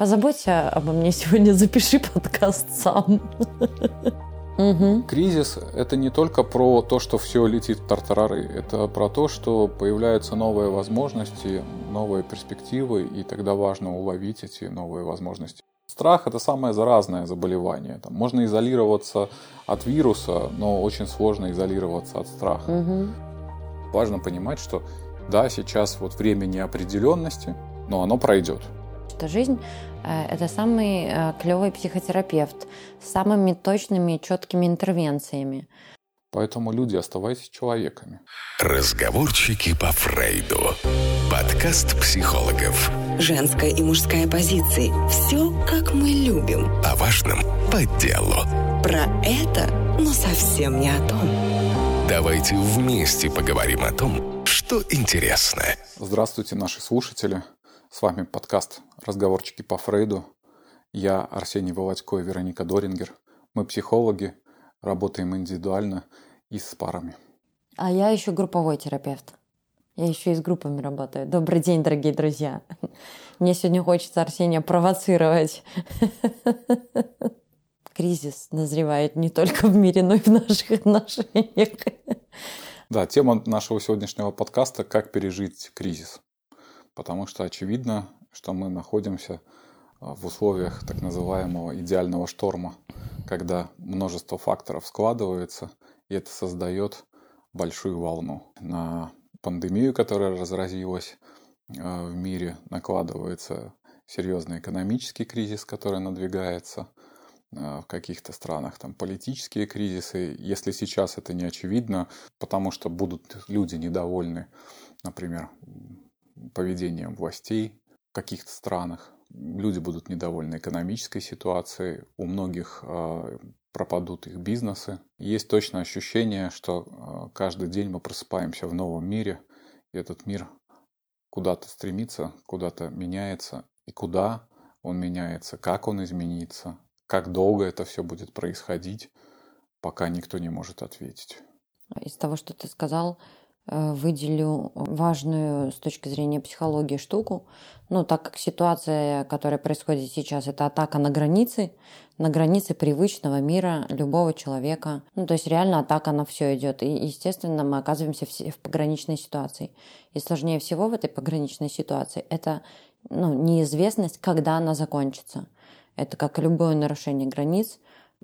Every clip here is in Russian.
Позаботься обо мне сегодня, запиши подкаст сам. Угу. Кризис – это не только про то, что все летит в тартарары, это про то, что появляются новые возможности, новые перспективы, и тогда важно уловить эти новые возможности. Страх – это самое заразное заболевание. Там можно изолироваться от вируса, но очень сложно изолироваться от страха. Угу. Важно понимать, что да, сейчас вот время неопределенности, но оно пройдет. Что жизнь Э, это самый э, клевый психотерапевт с самыми точными и четкими интервенциями. Поэтому люди, оставайтесь человеками. Разговорчики по Фрейду. Подкаст психологов. Женская и мужская позиции. Все, как мы любим. О важном по делу. Про это, но совсем не о том. Давайте вместе поговорим о том, что интересно. Здравствуйте, наши слушатели. С вами подкаст «Разговорчики по Фрейду». Я Арсений Володько и Вероника Дорингер. Мы психологи, работаем индивидуально и с парами. А я еще групповой терапевт. Я еще и с группами работаю. Добрый день, дорогие друзья. Мне сегодня хочется Арсения провоцировать. Кризис назревает не только в мире, но и в наших отношениях. Да, тема нашего сегодняшнего подкаста «Как пережить кризис» потому что очевидно, что мы находимся а, в условиях так называемого идеального шторма, когда множество факторов складывается, и это создает большую волну. На пандемию, которая разразилась а, в мире, накладывается серьезный экономический кризис, который надвигается а, в каких-то странах, там политические кризисы. Если сейчас это не очевидно, потому что будут люди недовольны, например, поведением властей в каких-то странах. Люди будут недовольны экономической ситуацией, у многих э, пропадут их бизнесы. Есть точное ощущение, что э, каждый день мы просыпаемся в новом мире, и этот мир куда-то стремится, куда-то меняется, и куда он меняется, как он изменится, как долго это все будет происходить, пока никто не может ответить. Из того, что ты сказал, выделю важную с точки зрения психологии штуку. Ну, так как ситуация, которая происходит сейчас, это атака на границы, на границы привычного мира любого человека. Ну, то есть реально атака на все идет. И, естественно, мы оказываемся в, в пограничной ситуации. И сложнее всего в этой пограничной ситуации это ну, неизвестность, когда она закончится. Это как любое нарушение границ.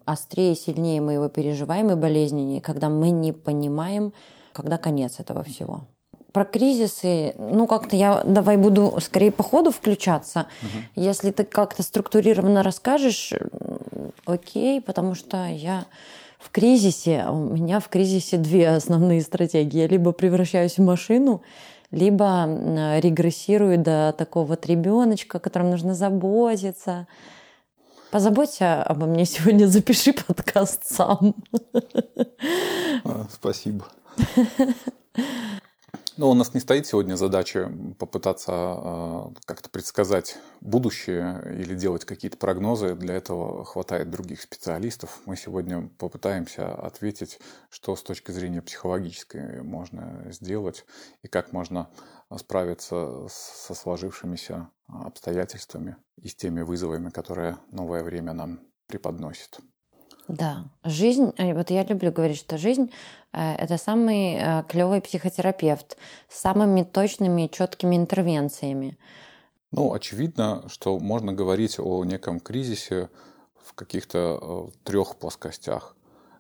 Острее, сильнее мы его переживаем и болезненнее, когда мы не понимаем, когда конец этого всего. Про кризисы, ну как-то я давай буду скорее по ходу включаться. Угу. Если ты как-то структурированно расскажешь, окей, потому что я в кризисе, а у меня в кризисе две основные стратегии. Я либо превращаюсь в машину, либо регрессирую до такого вот ребеночка, о котором нужно заботиться. Позаботься обо мне сегодня, запиши подкаст сам. А, спасибо. Но у нас не стоит сегодня задача попытаться э, как-то предсказать будущее или делать какие-то прогнозы. Для этого хватает других специалистов. Мы сегодня попытаемся ответить, что с точки зрения психологической можно сделать и как можно справиться со сложившимися обстоятельствами и с теми вызовами, которые новое время нам преподносит. Да, жизнь, э, вот я люблю говорить, что жизнь э, – это самый э, клевый психотерапевт с самыми точными и четкими интервенциями. Ну, очевидно, что можно говорить о неком кризисе в каких-то трех плоскостях.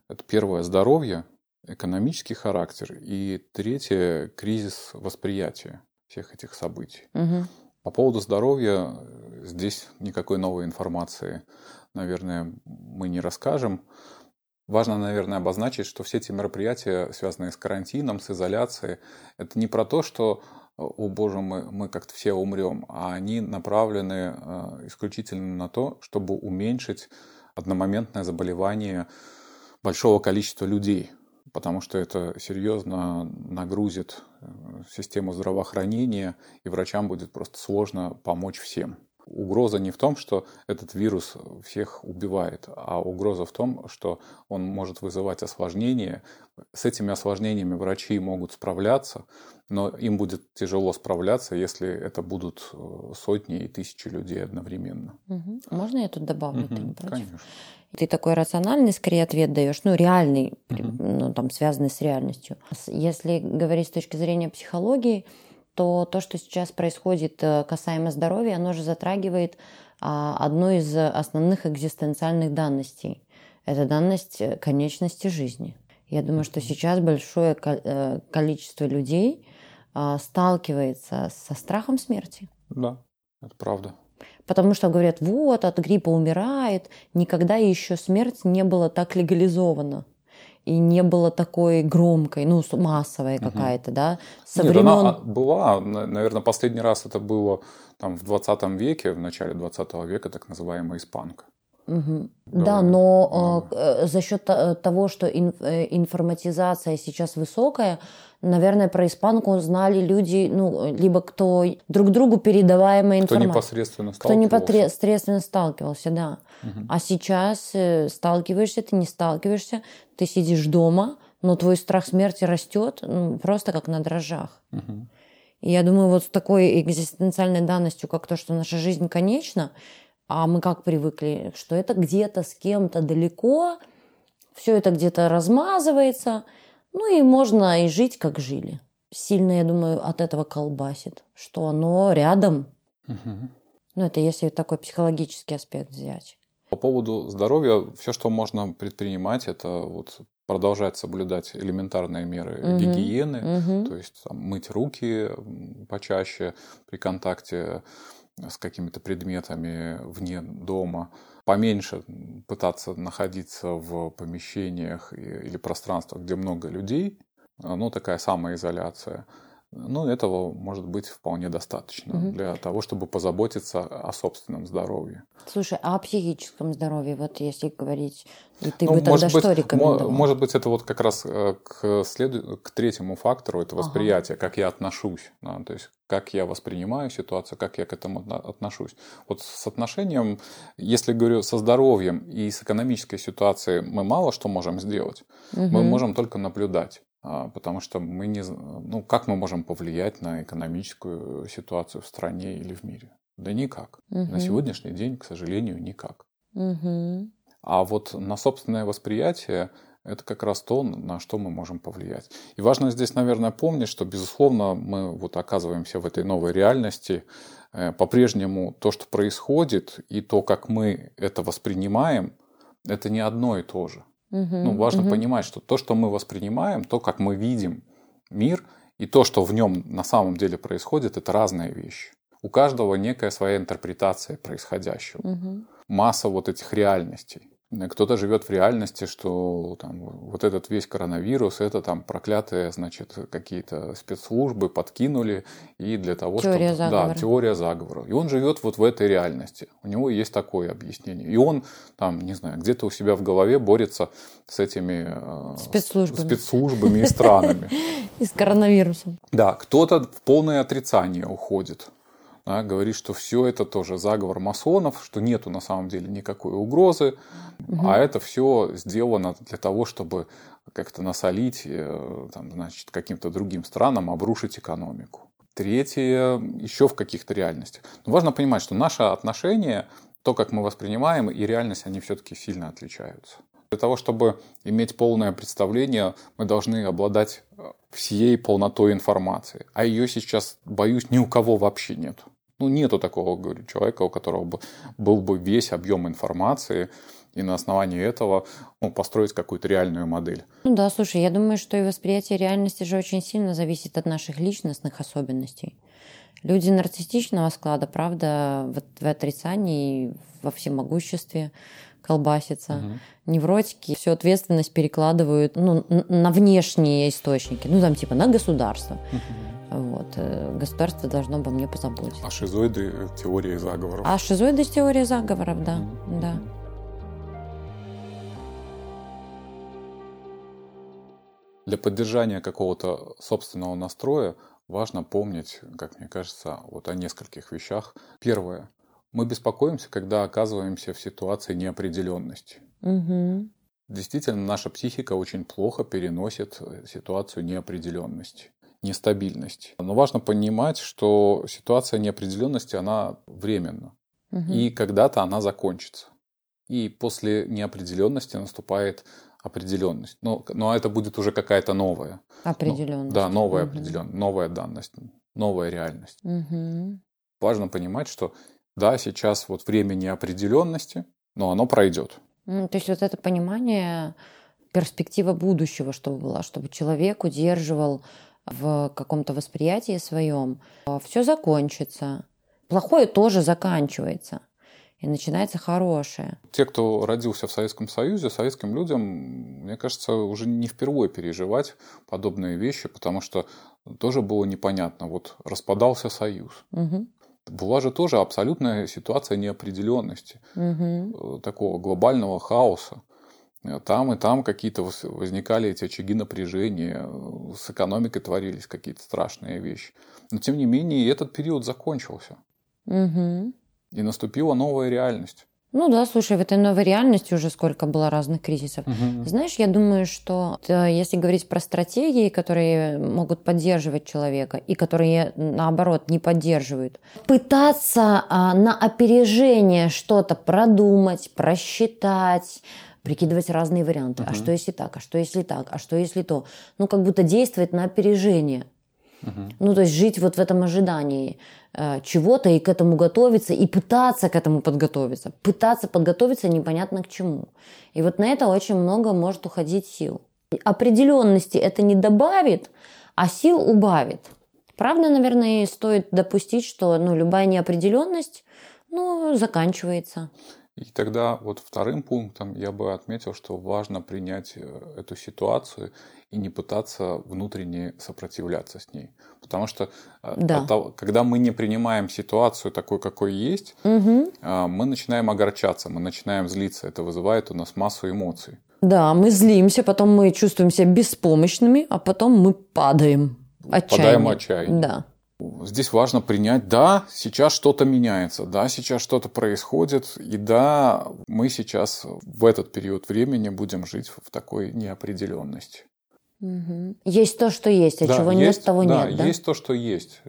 Это первое – здоровье, экономический характер, и третье – кризис восприятия всех этих событий. Угу. По поводу здоровья здесь никакой новой информации наверное, мы не расскажем. Важно, наверное, обозначить, что все эти мероприятия, связанные с карантином, с изоляцией, это не про то, что о боже, мы, мы как-то все умрем, а они направлены э, исключительно на то, чтобы уменьшить одномоментное заболевание большого количества людей, потому что это серьезно нагрузит э, систему здравоохранения, и врачам будет просто сложно помочь всем. Угроза не в том, что этот вирус всех убивает, а угроза в том, что он может вызывать осложнения. С этими осложнениями врачи могут справляться, но им будет тяжело справляться, если это будут э, сотни и тысячи людей одновременно. Угу. Можно я тут добавлю? Угу, ты не против? конечно. Ты такой рациональный скорее ответ даешь, ну, реальный, угу. ну, там, связанный с реальностью. Если говорить с точки зрения психологии, то то, что сейчас происходит э, касаемо здоровья, оно же затрагивает а, одну из основных экзистенциальных данностей. Это данность э, конечности жизни. Я думаю, что сейчас большое э, количество людей а, сталкивается со страхом смерти. Да, это правда. Потому что говорят, вот, от гриппа умирает, никогда еще смерть не была так легализована и не было такой громкой, ну, массовой какая-то, да, со Нет, времен... она была, наверное, последний раз это было там в 20 веке, в начале 20 века, так называемая испанка. Угу. Да, но э, за счет того, что э, информатизация сейчас высокая, наверное, про испанку знали люди, ну, либо кто друг другу передаваемая информация. Кто непосредственно сталкивался. Кто непосредственно сталкивался, да. Угу. А сейчас э, сталкиваешься, ты не сталкиваешься, ты сидишь дома, но твой страх смерти растет ну, просто как на дрожжах. Угу. И я думаю, вот с такой экзистенциальной данностью, как то, что наша жизнь конечна, а мы как привыкли, что это где-то с кем-то далеко, все это где-то размазывается, ну и можно и жить, как жили. Сильно, я думаю, от этого колбасит, что оно рядом. Угу. Ну, это если такой психологический аспект взять. По поводу здоровья, все, что можно предпринимать, это вот продолжать соблюдать элементарные меры угу. гигиены, угу. то есть там, мыть руки почаще при контакте с какими-то предметами вне дома, поменьше пытаться находиться в помещениях или пространствах, где много людей, ну, такая самоизоляция – ну, этого может быть вполне достаточно угу. для того, чтобы позаботиться о собственном здоровье. Слушай, а о психическом здоровье, вот если говорить, и ты ну, бы тогда быть, что рекомендовал? Может быть, это вот как раз э, к, следу... к третьему фактору, это восприятие, ага. как я отношусь, да, то есть как я воспринимаю ситуацию, как я к этому отношусь. Вот с отношением, если говорю со здоровьем и с экономической ситуацией, мы мало что можем сделать, угу. мы можем только наблюдать. А, потому что мы не... Ну, как мы можем повлиять на экономическую ситуацию в стране или в мире? Да никак. Угу. На сегодняшний день, к сожалению, никак. Угу. А вот на собственное восприятие это как раз то, на что мы можем повлиять. И важно здесь, наверное, помнить, что, безусловно, мы вот оказываемся в этой новой реальности. Э, по-прежнему то, что происходит, и то, как мы это воспринимаем, это не одно и то же. Угу, ну, важно угу. понимать, что то, что мы воспринимаем, то, как мы видим мир, и то, что в нем на самом деле происходит, это разные вещи. У каждого некая своя интерпретация происходящего. Угу. Масса вот этих реальностей. Кто-то живет в реальности, что там, вот этот весь коронавирус, это там проклятые, значит, какие-то спецслужбы подкинули и для того, теория чтобы... Заговора. Да, теория заговора. И он живет вот в этой реальности. У него есть такое объяснение. И он там, не знаю, где-то у себя в голове борется с этими э, спецслужбами, спецслужбами и странами. И с коронавирусом. Да, кто-то в полное отрицание уходит да, говорит, что все это тоже заговор масонов, что нету на самом деле никакой угрозы, угу. а это все сделано для того, чтобы как-то насолить э, там, значит, каким-то другим странам, обрушить экономику. Третье, еще в каких-то реальностях. Но важно понимать, что наши отношения, то, как мы воспринимаем, и реальность, они все-таки сильно отличаются. Для того, чтобы иметь полное представление, мы должны обладать э, всей полнотой информации. А ее сейчас, боюсь, ни у кого вообще нет. Ну, нету такого, говорю, человека, у которого бы был бы весь объем информации, и на основании этого ну, построить какую-то реальную модель. Ну да, слушай, я думаю, что и восприятие реальности же очень сильно зависит от наших личностных особенностей. Люди нарциссичного склада, правда, в, в отрицании, во всемогуществе колбасится. Угу. Невротики всю ответственность перекладывают ну, на внешние источники, ну там типа на государство. Угу. Вот. Э, государство должно обо мне позаботиться. А шизоиды – теория заговоров. А шизоиды – теория заговоров, да. Mm-hmm. да. Для поддержания какого-то собственного настроя важно помнить, как мне кажется, вот о нескольких вещах. Первое. Мы беспокоимся, когда оказываемся в ситуации неопределенности. Угу. Действительно, наша психика очень плохо переносит ситуацию неопределенности, нестабильности. Но важно понимать, что ситуация неопределенности, она временна. Угу. И когда-то она закончится. И после неопределенности наступает определенность. Но, но это будет уже какая-то новая. Определенность. Да, новая Мгм. определенность, новая данность, новая реальность. Мгм. Важно понимать, что да, сейчас вот время неопределенности, но оно пройдет. Ну, То есть вот это понимание, перспектива будущего, чтобы была, чтобы человек удерживал в каком-то восприятии своем, все закончится. Плохое тоже заканчивается. И начинается хорошее. Те, кто родился в Советском Союзе, советским людям, мне кажется, уже не впервые переживать подобные вещи, потому что тоже было непонятно. Вот распадался Союз. Мгм. Была же тоже абсолютная ситуация неопределенности, Мгм. э, такого глобального хаоса. Там и там какие-то возникали эти очаги напряжения, с экономикой творились какие-то страшные вещи. Но тем не менее этот период закончился, Мгм. и наступила новая реальность. Ну да, слушай, в этой новой реальности уже сколько было разных кризисов. Знаешь, я думаю, что э, если говорить про стратегии, которые могут поддерживать человека и которые, наоборот, не поддерживают, пытаться а, на опережение что-то продумать, просчитать, прикидывать разные варианты. А что если так, а что если так, а что если то? Ну, как будто действовать на опережение. Ну, то есть жить вот в этом ожидании э, чего-то и к этому готовиться, и пытаться к этому подготовиться. Пытаться подготовиться непонятно к чему. И вот на это очень много может уходить сил. Определенности это не добавит, а сил убавит. Правда, наверное, стоит допустить, что ну, любая неопределенность ну, заканчивается. И тогда вот вторым пунктом я бы отметил, что важно принять э, эту ситуацию и не пытаться внутренне сопротивляться с ней. Потому что э, Да. того- когда мы не принимаем ситуацию такой, какой есть, э, мы начинаем огорчаться, мы начинаем злиться. Это вызывает у нас массу эмоций. Да, мы злимся, потом мы чувствуем себя беспомощными, а потом мы падаем. Отчаяние. в отчаяние. Да. Здесь важно принять, да, сейчас что-то меняется, да, сейчас что-то происходит, и да, мы сейчас в этот период времени будем жить в такой неопределенности. Мгм. Есть то, что есть, а Да, чего есть, нет, того да, нет. Да? есть то, что есть.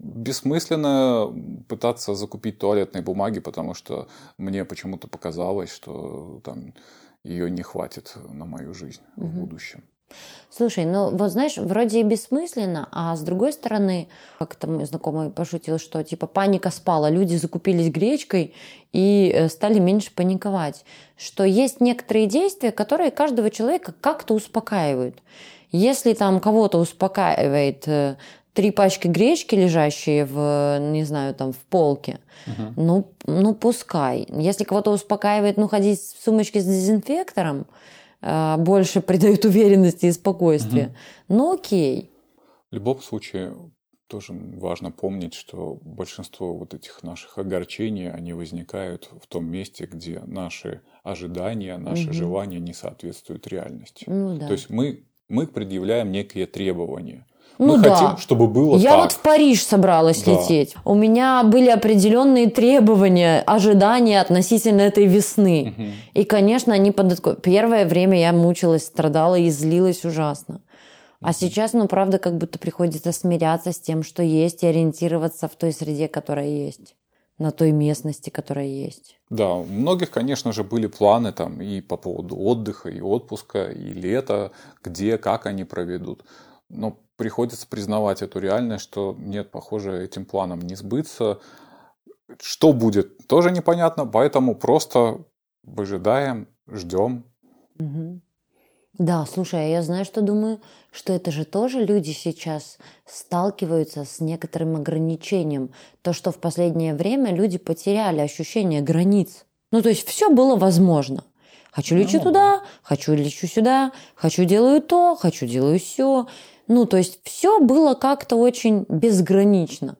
Бессмысленно пытаться закупить туалетной бумаги, потому что мне почему-то показалось, что там ее не хватит на мою жизнь в будущем. Слушай, ну вот знаешь, вроде и бессмысленно, а с другой стороны, как-то мой знакомый пошутил, что типа паника спала, люди закупились гречкой и э, стали меньше паниковать. Что есть некоторые действия, которые каждого человека как-то успокаивают. Если там кого-то успокаивает э, три пачки гречки, лежащие в, не знаю, там в полке, ну, ну пускай. Если кого-то успокаивает, ну, ходить в сумочке с дезинфектором, больше придает уверенности и спокойствия. Ну, окей. В любом случае, тоже важно помнить, что большинство вот этих наших огорчений, они возникают в том месте, где наши ожидания, наши желания не соответствуют реальности. Ну да. То есть мы, мы предъявляем некие требования. Ну мы да. хотим, чтобы было Я так. вот в Париж собралась Да. лететь. У меня были определенные требования, ожидания относительно этой весны. И, конечно, они подотко- Первое время я мучилась, страдала и злилась ужасно. А сейчас, ну, правда, как будто приходится смиряться с тем, что есть, и ориентироваться в той среде, которая есть. На той местности, которая есть. Да, у многих, конечно же, были планы там и по поводу отдыха, и отпуска, и лета, где, как они проведут. Но приходится признавать эту реальность, что нет, похоже, этим планам не сбыться. Что будет, тоже непонятно, поэтому просто выжидаем, ждем. Да, слушай, а я знаю, что думаю, что это же тоже люди сейчас сталкиваются с некоторым ограничением. То, что в последнее время люди потеряли ощущение границ. Ну, то есть все было возможно. Хочу лечу Ну. туда, хочу лечу сюда, хочу делаю то, хочу делаю все. Ну, то есть все было как-то очень безгранично.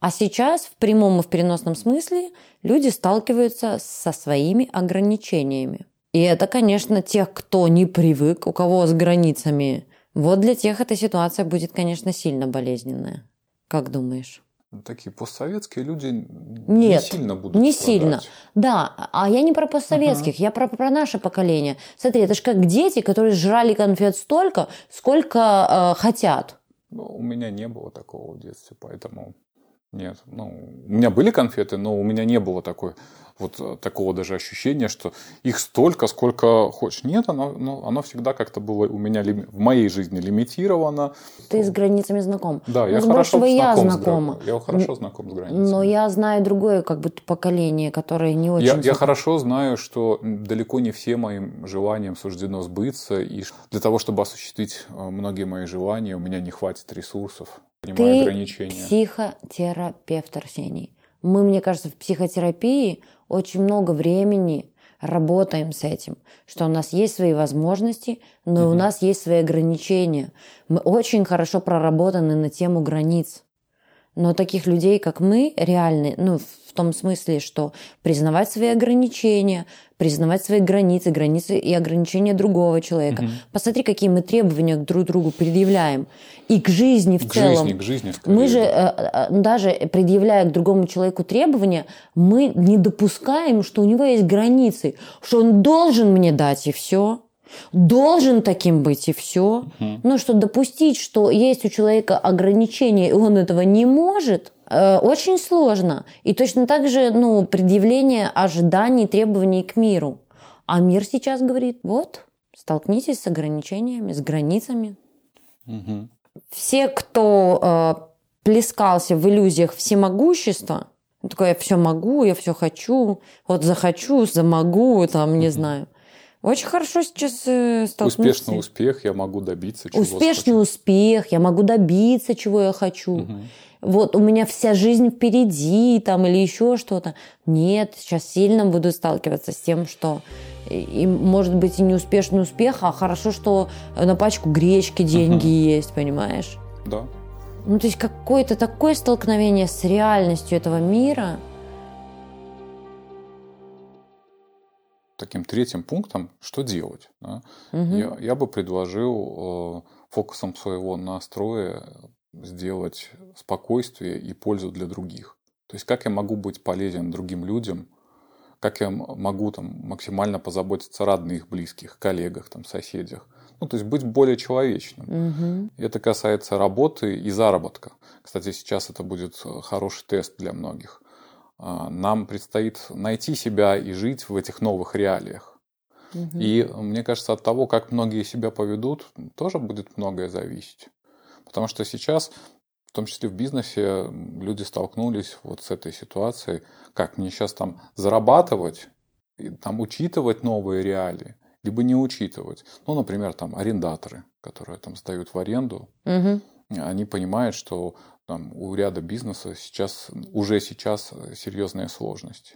А сейчас в прямом и в переносном смысле люди сталкиваются со своими ограничениями. И это, конечно, тех, кто не привык, у кого с границами. Вот для тех эта ситуация будет, конечно, сильно болезненная. Как думаешь? Такие постсоветские люди Нет, не сильно будут не страдать. сильно. Да, а я не про постсоветских, я про, про наше поколение. Смотри, это же как дети, которые жрали конфет столько, сколько э, хотят. Ну, у меня не было такого в детстве, поэтому нет. Ну, у меня были конфеты, но у меня не было такой, вот э, такого даже ощущения, что их столько, сколько хочешь. Нет, оно, ну, оно всегда как-то было у меня лими- в моей жизни лимитировано. Ты с границами знаком. Да, Ну, я с хорошо я знаком, с знакома. гра- Я хорошо знаком с границами. Но я знаю другое как бы поколение, которое не очень... Я, я хорошо знаю, что далеко не все моим желаниям суждено сбыться, и для того, чтобы осуществить э, многие мои желания, у меня не хватит ресурсов, Ты ограничения. психотерапевт, Арсений. Мы, мне кажется, в психотерапии очень много времени работаем с этим, что у нас есть свои возможности, но и у нас есть свои ограничения. Мы очень хорошо проработаны на тему границ. Но таких людей, как мы, реальные, ну, в том смысле, что признавать свои ограничения, признавать свои границы, границы и ограничения другого человека. Посмотри, какие мы требования к друг другу предъявляем. И к жизни в К целом. жизни, к жизни, скорее. Мы же, э, э, даже предъявляя к другому человеку требования, мы не допускаем, что у него есть границы, что он должен мне дать и все, должен таким быть и все. Ну, что допустить, что есть у человека ограничения, и он этого не может, очень сложно. И точно так же, ну, предъявление ожиданий, требований к миру. А мир сейчас говорит, вот, столкнитесь с ограничениями, с границами Мгм. все, кто э, плескался в иллюзиях всемогущества, такой, я все могу, я все хочу, вот захочу, замогу, там, не знаю. Очень хорошо сейчас э, столкнуться. Успешный успех, я могу добиться чего Успешный успех, я могу добиться, чего я хочу. Вот у меня вся жизнь впереди, там, или еще что-то. Нет, сейчас сильно буду сталкиваться с тем, что и, и, может быть и не успешный успех, а хорошо, что на пачку гречки деньги есть, понимаешь? Да. Ну, то есть какое-то такое столкновение с реальностью этого мира. Таким третьим пунктом, что делать? да? Я, я бы предложил э, фокусом своего настроя сделать спокойствие и пользу для других. То есть как я могу быть полезен другим людям, как я могу там, максимально позаботиться о родных, близких, коллегах, там, соседях. Ну, то есть быть более человечным. И Это касается работы и заработка. Кстати, сейчас это будет э, хороший тест для многих. А, Нам предстоит найти себя и жить в этих новых реалиях. И мне кажется, от того, как многие себя поведут, тоже будет многое зависеть. Потому что сейчас, в том числе в бизнесе, люди столкнулись вот с этой ситуацией, как мне сейчас там зарабатывать, там учитывать новые реалии, либо не учитывать. Ну, например, там арендаторы, которые там сдают в аренду, Мгм. они понимают, что там, у ряда бизнеса сейчас, уже сейчас серьезные сложности.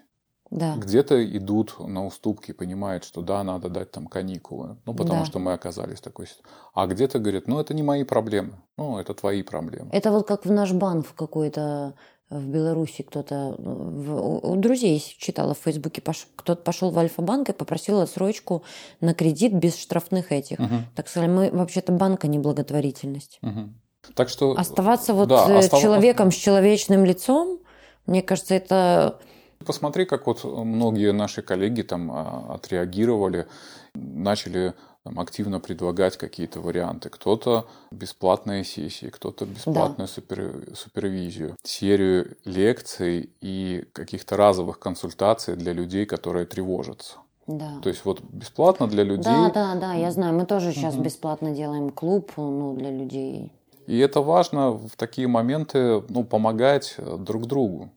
Да. Где-то идут на уступки, понимают, что да, надо дать там каникулы, ну, потому Да. что мы оказались в такой ситуации. А где-то говорят, ну, это не мои проблемы, ну, это твои проблемы. Это вот как в наш банк в какой-то в Беларуси кто-то в- у друзей читала в Фейсбуке, кто-то пошел в Альфа-банк и попросил отсрочку на кредит без штрафных этих. Мгм, Так сказали, мы вообще-то банк, а не благотворительность. мгм. Так что... Оставаться вот да, э, остав- человеком с человечным лицом, мне кажется, это Посмотри, как вот многие наши коллеги там а, отреагировали, начали там, активно предлагать какие-то варианты. Кто-то бесплатные сессии, кто-то бесплатную супер- супервизию, серию лекций и каких-то разовых консультаций для людей, которые тревожатся. да. То есть вот бесплатно для людей. Да, да, да, я знаю. Мы тоже сейчас бесплатно делаем клуб ну, для людей. И это важно в такие моменты ну, помогать э, друг другу.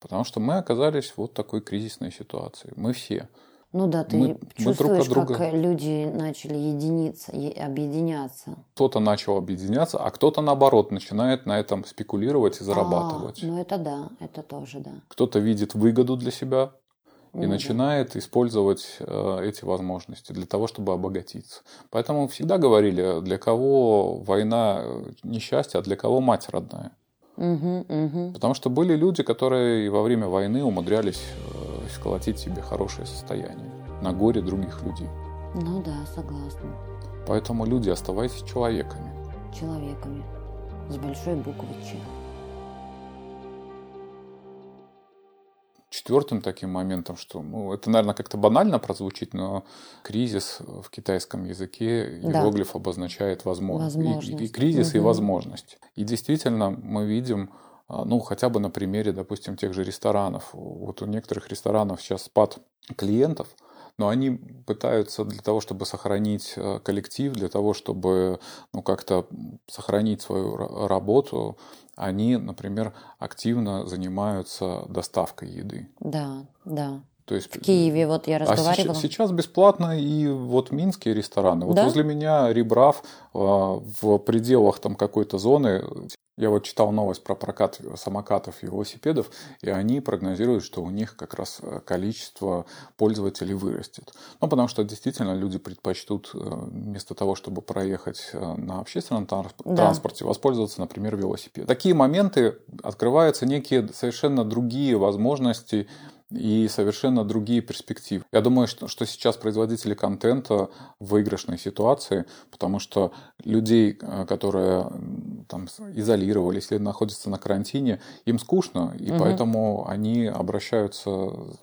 Потому что мы оказались в вот такой кризисной ситуации. Мы все. Ну да, ты Мы- мы друг чувствуешь, друга- как люди начали единиться, объединяться. Кто-то начал объединяться, а кто-то наоборот начинает на этом спекулировать и зарабатывать. А, ну это да, это тоже да. Кто-то видит выгоду для себя и начинает использовать э, эти возможности для того, чтобы обогатиться. Поэтому всегда говорили, для кого война э, несчастье, а для кого мать родная. Потому что были люди, которые во время войны умудрялись э, сколотить себе хорошее состояние на горе других людей. Ну да, согласна. Поэтому люди, оставайтесь человеками. Человеками. С большой буквы Ч. четвертым таким моментом, что, ну, это, наверное, как-то банально прозвучит, но кризис в китайском языке Да. иероглиф обозначает возможность. И- И, Возможность. кризис, и Мгм. возможность. И действительно мы видим, а, ну, хотя бы на примере, допустим, тех же ресторанов. Вот у некоторых ресторанов сейчас спад клиентов, но они пытаются для того, чтобы сохранить э, коллектив, для того, чтобы ну, как-то сохранить свою ра- работу, они, например, активно занимаются доставкой еды. Да, да. То есть В Киеве вот я а разговаривала. сейчас, сейчас бесплатно и вот минские рестораны. Вот Да? возле меня Ребрав а, в пределах там какой-то зоны. Я вот читал новость про прокат самокатов и велосипедов, и они прогнозируют, что у них как раз э, количество пользователей вырастет. Ну, потому что действительно люди предпочтут э, вместо того, чтобы проехать э, на общественном транс- Да. транспорте, воспользоваться, например, велосипедом. Такие моменты открываются некие совершенно другие возможности и совершенно другие перспективы. Я думаю, что, что сейчас производители контента в выигрышной ситуации, потому что людей, э, которые там изолировались или находятся на карантине, им скучно, и Мгм. поэтому они обращаются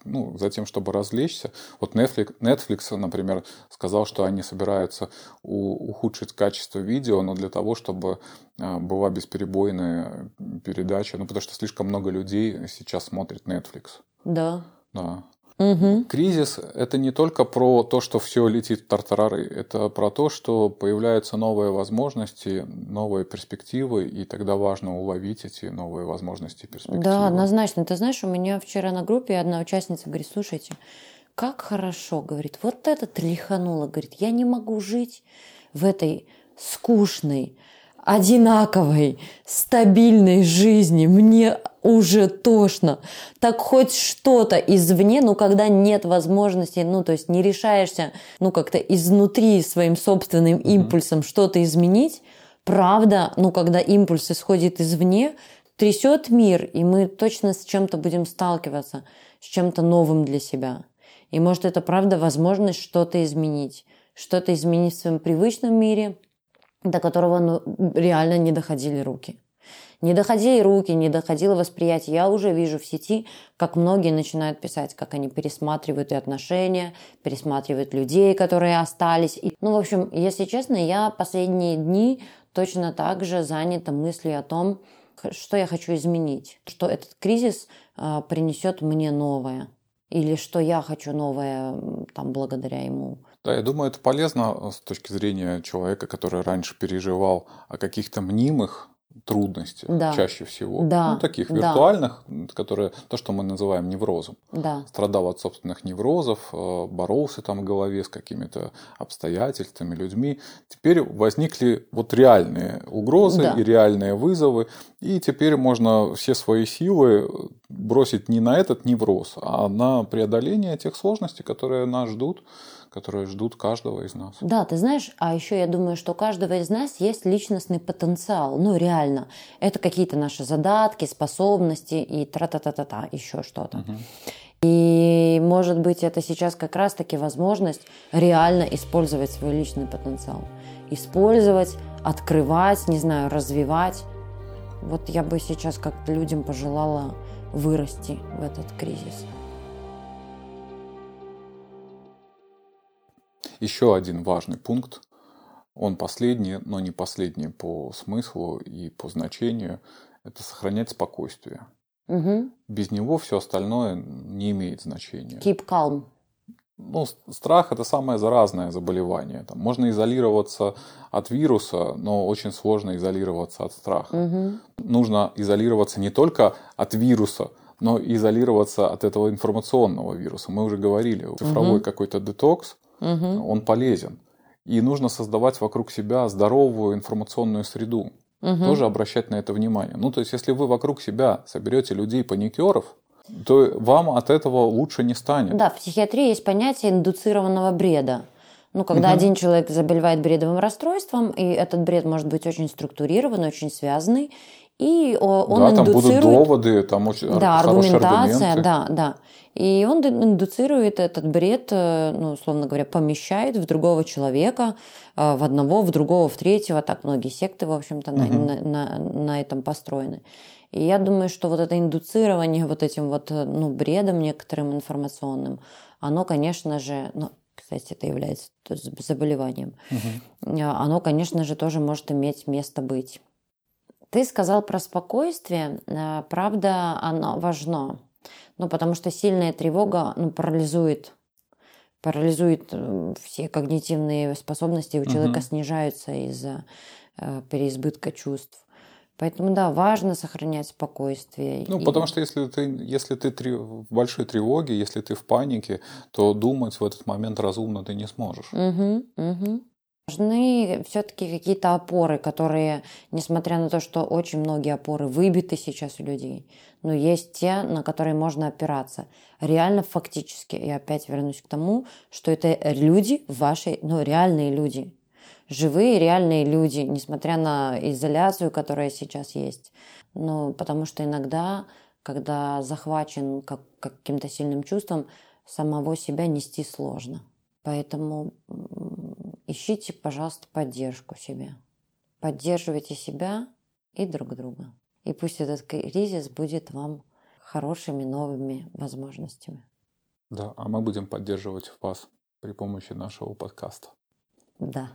ну, за тем, чтобы развлечься. Вот Netflix, Netflix, например, сказал, что они собираются у- ухудшить качество видео, но для того, чтобы э, была бесперебойная передача, ну потому что слишком много людей сейчас смотрит Netflix. Да. Да. Мгм. Кризис – это не только про то, что все летит в тартарары, это про то, что появляются новые возможности, новые перспективы, и тогда важно уловить эти новые возможности и перспективы. Да, однозначно. Ты знаешь, у меня вчера на группе одна участница говорит, слушайте, как хорошо, говорит, вот это тряхануло, говорит, я не могу жить в этой скучной, одинаковой, стабильной жизни. Мне уже тошно. Так хоть что-то извне, ну, когда нет возможности, ну, то есть не решаешься, ну, как-то изнутри своим собственным импульсом что-то изменить, правда, ну, когда импульс исходит извне, трясет мир, и мы точно с чем-то будем сталкиваться, с чем-то новым для себя. И может это правда возможность что-то изменить, что-то изменить в своем привычном мире, до которого ну, реально не доходили руки. Не доходили руки, не доходило восприятие. Я уже вижу в сети, как многие начинают писать, как они пересматривают и отношения, пересматривают людей, которые остались. И, ну, в общем, если честно, я последние дни точно так же занята мыслью о том, что я хочу изменить, что этот кризис э, принесет мне новое, или что я хочу новое там благодаря ему. Да, я думаю, это полезно с точки зрения человека, который раньше переживал о каких-то мнимых трудностях Да. чаще всего. Да, Ну, таких да. виртуальных, которые, то, что мы называем неврозом. Да, Страдал от собственных неврозов, э, боролся там в голове с какими-то обстоятельствами, людьми. Теперь возникли вот реальные угрозы Да. и реальные вызовы. И теперь можно все свои силы бросить не на этот невроз, а на преодоление тех сложностей, которые нас ждут, которые ждут каждого из нас. Да, ты знаешь, а еще я думаю, что у каждого из нас есть личностный потенциал. Ну, реально. Это какие-то наши задатки, способности и тра-та-та-та-та, еще что-то. И, может быть, это сейчас как раз-таки возможность реально использовать свой личный потенциал. Использовать, открывать, не знаю, развивать. Вот я бы сейчас как-то людям пожелала вырасти в этот кризис. Еще один важный пункт, он последний, но не последний по смыслу и по значению, это сохранять спокойствие. Мгм. Без него все остальное не имеет значения. Keep calm. Ну, страх это самое заразное заболевание. Там можно изолироваться от вируса, но очень сложно изолироваться от страха. Мгм. Нужно изолироваться не только от вируса, но и изолироваться от этого информационного вируса. Мы уже говорили, цифровой Мгм. какой-то детокс, Мгм. он полезен. И нужно создавать вокруг себя здоровую информационную среду. Мгм. Тоже обращать на это внимание. Ну, то есть, если вы вокруг себя соберете людей-паникеров, то вам от этого лучше не станет. Да, в психиатрии есть понятие индуцированного бреда. Ну, когда Мгм. один человек заболевает бредовым расстройством, и этот бред может быть очень структурированный, очень связанный, и он да, там будут индуцирует... доводы, там очень да, аргументация, аргументы. да, да. И он индуцирует этот бред, э, ну, условно говоря, помещает в другого человека, э, в одного, в другого, в третьего. Так многие секты, в общем-то, на, Мгм. на- на- на этом построены. И я думаю, что вот это индуцирование вот этим вот, ну, бредом некоторым информационным, оно, конечно же, ну, кстати, это является заболеванием, угу. оно, конечно же, тоже может иметь место быть. Ты сказал про спокойствие. Э, правда, оно важно. Ну, потому что сильная тревога ну, парализует парализует э, все когнитивные способности у человека угу. снижаются из-за э, переизбытка чувств. Поэтому, да, важно сохранять спокойствие. Ну, и... потому что если ты, если ты три, в большой тревоге, если ты в панике, то думать в этот момент разумно ты не сможешь. Угу, угу. Важны все-таки какие-то опоры, которые, несмотря на то, что очень многие опоры выбиты сейчас у людей, но есть те, на которые можно опираться. Реально, фактически, я опять вернусь к тому, что это люди ваши, ну, реальные люди, живые реальные люди, несмотря на изоляцию, которая сейчас есть. Ну, потому что иногда, когда захвачен как, каким-то сильным чувством, самого себя нести сложно. Поэтому ищите, пожалуйста, поддержку себе. Поддерживайте себя и друг друга. И пусть этот кризис будет вам хорошими новыми возможностями. Да, а мы будем поддерживать вас при помощи нашего подкаста. Да.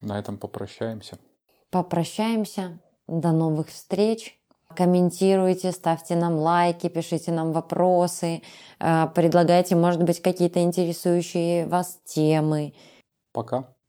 На этом попрощаемся. Попрощаемся. До новых встреч. Комментируйте, ставьте нам лайки, пишите нам вопросы, э, предлагайте, может быть, какие-то интересующие вас темы. Пока.